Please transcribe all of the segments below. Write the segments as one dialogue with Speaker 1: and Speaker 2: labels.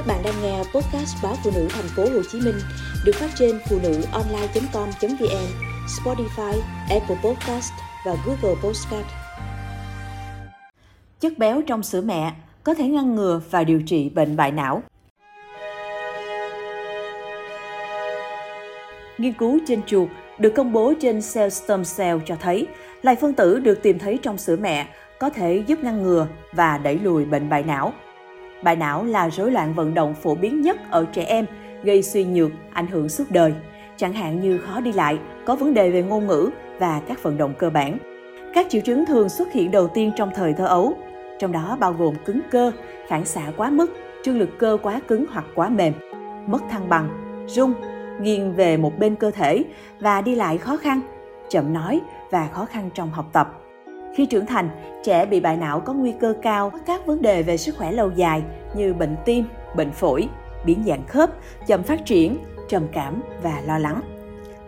Speaker 1: Các bạn đang nghe podcast báo phụ nữ thành phố Hồ Chí Minh được phát trên phụ nữ online.com.vn, Spotify, Apple Podcast và Google Podcast.
Speaker 2: Chất béo trong sữa mẹ có thể ngăn ngừa và điều trị bệnh bại não. Nghiên cứu trên chuột được công bố trên Cell Stem Cell cho thấy loại phân tử được tìm thấy trong sữa mẹ có thể giúp ngăn ngừa và đẩy lùi bệnh bại não. Bại não là rối loạn vận động phổ biến nhất ở trẻ em, gây suy nhược, ảnh hưởng suốt đời, chẳng hạn như khó đi lại, có vấn đề về ngôn ngữ và các vận động cơ bản. Các triệu chứng thường xuất hiện đầu tiên trong thời thơ ấu, trong đó bao gồm cứng cơ, phản xạ quá mức, trương lực cơ quá cứng hoặc quá mềm, mất thăng bằng, rung, nghiêng về một bên cơ thể và đi lại khó khăn, chậm nói và khó khăn trong học tập. Khi trưởng thành, trẻ bị bại não có nguy cơ cao các vấn đề về sức khỏe lâu dài như bệnh tim, bệnh phổi, biến dạng khớp, chậm phát triển, trầm cảm và lo lắng.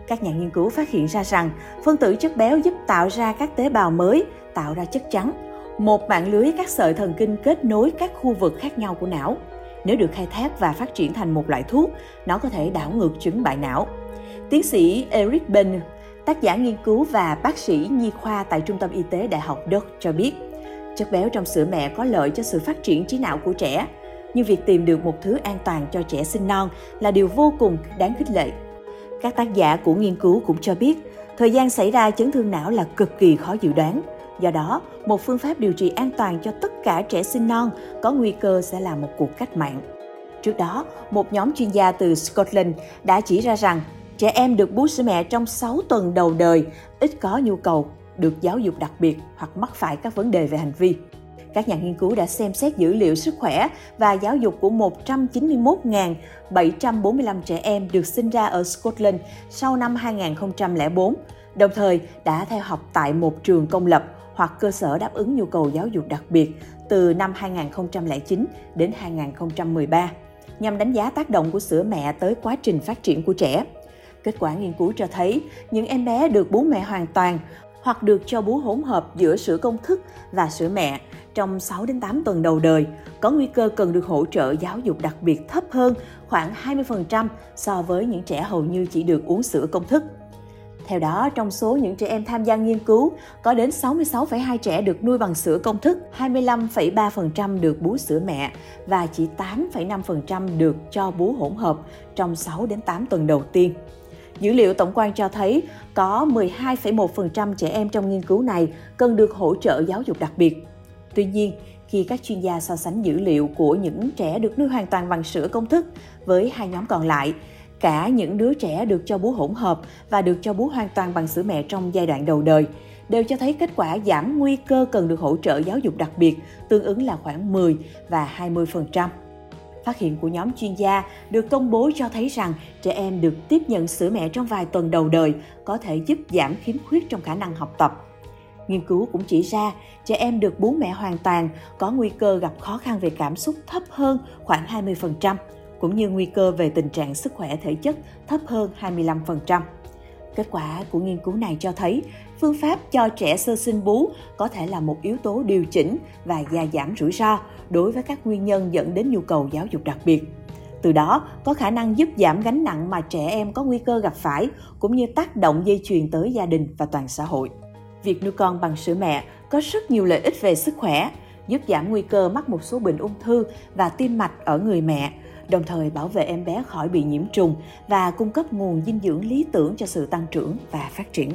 Speaker 2: Các nhà nghiên cứu phát hiện ra rằng phân tử chất béo giúp tạo ra các tế bào mới, tạo ra chất trắng, một mạng lưới các sợi thần kinh kết nối các khu vực khác nhau của não. Nếu được khai thác và phát triển thành một loại thuốc, nó có thể đảo ngược chứng bại não. Tiến sĩ Eric Ben, tác giả nghiên cứu và bác sĩ nhi khoa tại Trung tâm Y tế Đại học Đức cho biết, chất béo trong sữa mẹ có lợi cho sự phát triển trí não của trẻ, nhưng việc tìm được một thứ an toàn cho trẻ sinh non là điều vô cùng đáng khích lệ. Các tác giả của nghiên cứu cũng cho biết, thời gian xảy ra chấn thương não là cực kỳ khó dự đoán. Do đó, một phương pháp điều trị an toàn cho tất cả trẻ sinh non có nguy cơ sẽ là một cuộc cách mạng. Trước đó, một nhóm chuyên gia từ Scotland đã chỉ ra rằng trẻ em được bú sữa mẹ trong 6 tuần đầu đời ít có nhu cầu được giáo dục đặc biệt hoặc mắc phải các vấn đề về hành vi. Các nhà nghiên cứu đã xem xét dữ liệu sức khỏe và giáo dục của 191.745 trẻ em được sinh ra ở Scotland sau năm 2004, đồng thời đã theo học tại một trường công lập hoặc cơ sở đáp ứng nhu cầu giáo dục đặc biệt từ năm 2009 đến 2013 nhằm đánh giá tác động của sữa mẹ tới quá trình phát triển của trẻ. Kết quả nghiên cứu cho thấy những em bé được bú mẹ hoàn toàn hoặc được cho bú hỗn hợp giữa sữa công thức và sữa mẹ trong 6 đến 8 tuần đầu đời có nguy cơ cần được hỗ trợ giáo dục đặc biệt thấp hơn khoảng 20% so với những trẻ hầu như chỉ được uống sữa công thức. Theo đó, trong số những trẻ em tham gia nghiên cứu, có đến 66,2 trẻ được nuôi bằng sữa công thức, 25,3% được bú sữa mẹ và chỉ 8,5% được cho bú hỗn hợp trong 6 đến 8 tuần đầu tiên. Dữ liệu tổng quan cho thấy có 12,1% trẻ em trong nghiên cứu này cần được hỗ trợ giáo dục đặc biệt. Tuy nhiên, khi các chuyên gia so sánh dữ liệu của những trẻ được nuôi hoàn toàn bằng sữa công thức với hai nhóm còn lại, cả những đứa trẻ được cho bú hỗn hợp và được cho bú hoàn toàn bằng sữa mẹ trong giai đoạn đầu đời đều cho thấy kết quả giảm nguy cơ cần được hỗ trợ giáo dục đặc biệt tương ứng là khoảng 10 và 20%. Phát hiện của nhóm chuyên gia được công bố cho thấy rằng trẻ em được tiếp nhận sữa mẹ trong vài tuần đầu đời có thể giúp giảm khiếm khuyết trong khả năng học tập. Nghiên cứu cũng chỉ ra, trẻ em được bú mẹ hoàn toàn có nguy cơ gặp khó khăn về cảm xúc thấp hơn khoảng 20%, cũng như nguy cơ về tình trạng sức khỏe thể chất thấp hơn 25%. Kết quả của nghiên cứu này cho thấy phương pháp cho trẻ sơ sinh bú có thể là một yếu tố điều chỉnh và gia giảm rủi ro đối với các nguyên nhân dẫn đến nhu cầu giáo dục đặc biệt. Từ đó, có khả năng giúp giảm gánh nặng mà trẻ em có nguy cơ gặp phải, cũng như tác động dây chuyền tới gia đình và toàn xã hội. Việc nuôi con bằng sữa mẹ có rất nhiều lợi ích về sức khỏe, giúp giảm nguy cơ mắc một số bệnh ung thư và tim mạch ở người mẹ, đồng thời bảo vệ em bé khỏi bị nhiễm trùng và cung cấp nguồn dinh dưỡng lý tưởng cho sự tăng trưởng và phát triển.